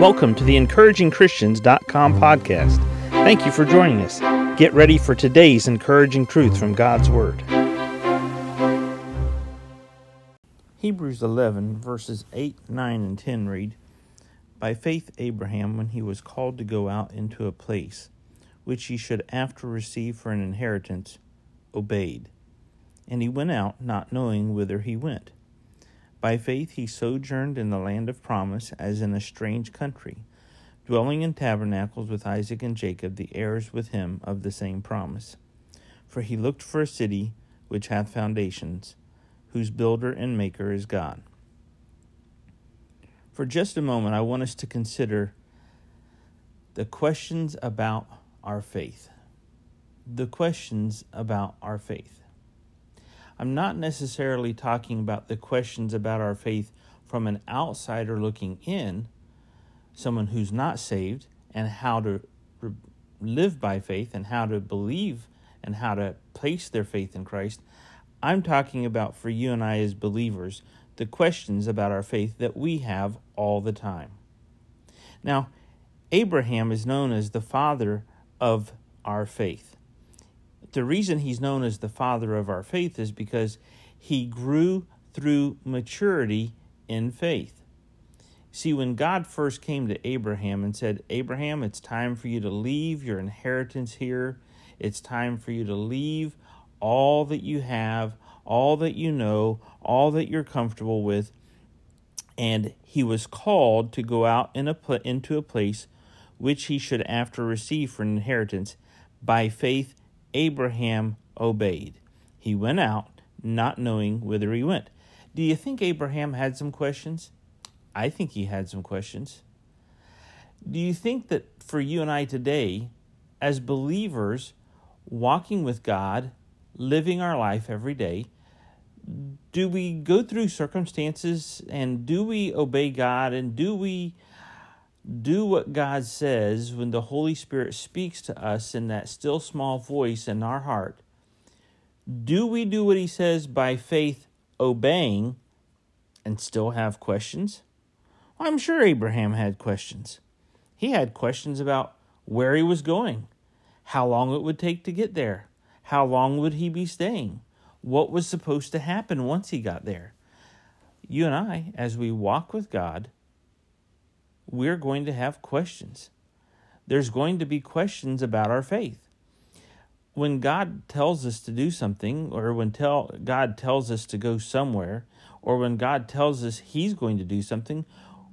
Welcome to the encouragingchristians.com podcast. Thank you for joining us. Get ready for today's encouraging truth from God's Word. Hebrews 11, verses 8, 9, and 10 read By faith, Abraham, when he was called to go out into a place which he should after receive for an inheritance, obeyed. And he went out, not knowing whither he went. By faith he sojourned in the land of promise, as in a strange country, dwelling in tabernacles with Isaac and Jacob, the heirs with him of the same promise. For he looked for a city which hath foundations, whose builder and maker is God. For just a moment, I want us to consider the questions about our faith. The questions about our faith. I'm not necessarily talking about the questions about our faith from an outsider looking in, someone who's not saved, and how to live by faith and how to believe and how to place their faith in Christ. I'm talking about for you and I as believers, the questions about our faith that we have all the time. Now, Abraham is known as the father of our faith the reason he's known as the father of our faith is because he grew through maturity in faith. See, when God first came to Abraham and said, Abraham, it's time for you to leave your inheritance here, it's time for you to leave all that you have, all that you know, all that you're comfortable with. And he was called to go out in a into a place which he should after receive for an inheritance by faith Abraham obeyed. He went out, not knowing whither he went. Do you think Abraham had some questions? I think he had some questions. Do you think that for you and I today, as believers, walking with God, living our life every day, do we go through circumstances and do we obey God and do we do what God says when the Holy Spirit speaks to us in that still small voice in our heart, do we do what He says by faith, obeying, and still have questions? Well, I'm sure Abraham had questions. He had questions about where he was going, how long it would take to get there, how long would he be staying, what was supposed to happen once he got there. You and I, as we walk with God, we're going to have questions. There's going to be questions about our faith. When God tells us to do something, or when tell, God tells us to go somewhere, or when God tells us He's going to do something,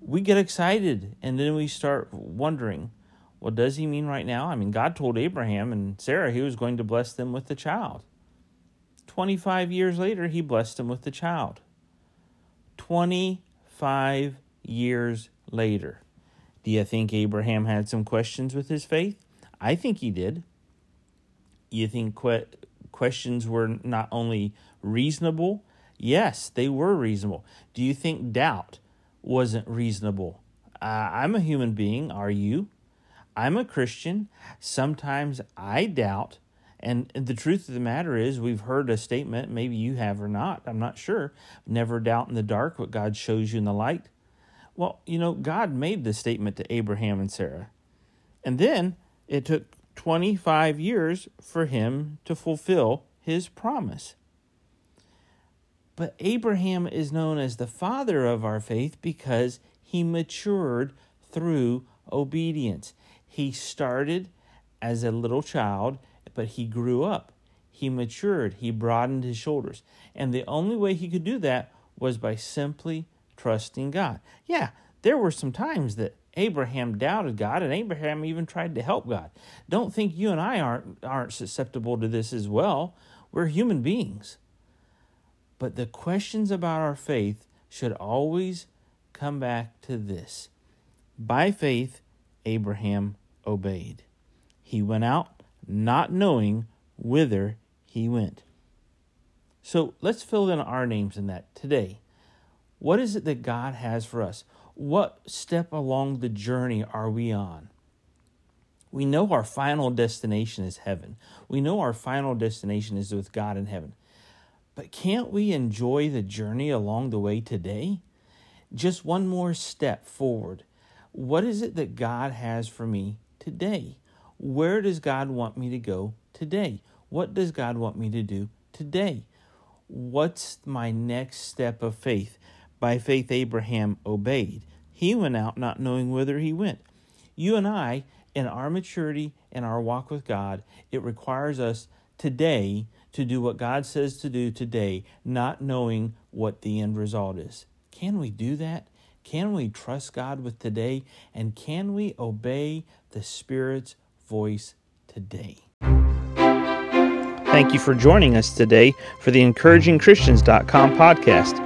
we get excited and then we start wondering, what does He mean right now? I mean, God told Abraham and Sarah He was going to bless them with the child. 25 years later, He blessed them with the child. 25 years later. Do you think Abraham had some questions with his faith? I think he did. You think que- questions were not only reasonable? Yes, they were reasonable. Do you think doubt wasn't reasonable? Uh, I'm a human being. Are you? I'm a Christian. Sometimes I doubt. And the truth of the matter is, we've heard a statement, maybe you have or not, I'm not sure. Never doubt in the dark what God shows you in the light. Well, you know, God made this statement to Abraham and Sarah. And then it took 25 years for him to fulfill his promise. But Abraham is known as the father of our faith because he matured through obedience. He started as a little child, but he grew up. He matured. He broadened his shoulders. And the only way he could do that was by simply trusting God. Yeah, there were some times that Abraham doubted God and Abraham even tried to help God. Don't think you and I aren't aren't susceptible to this as well. We're human beings. But the questions about our faith should always come back to this. By faith Abraham obeyed. He went out not knowing whither he went. So let's fill in our names in that today. What is it that God has for us? What step along the journey are we on? We know our final destination is heaven. We know our final destination is with God in heaven. But can't we enjoy the journey along the way today? Just one more step forward. What is it that God has for me today? Where does God want me to go today? What does God want me to do today? What's my next step of faith? By faith, Abraham obeyed. He went out not knowing whither he went. You and I, in our maturity and our walk with God, it requires us today to do what God says to do today, not knowing what the end result is. Can we do that? Can we trust God with today? And can we obey the Spirit's voice today? Thank you for joining us today for the encouragingchristians.com podcast.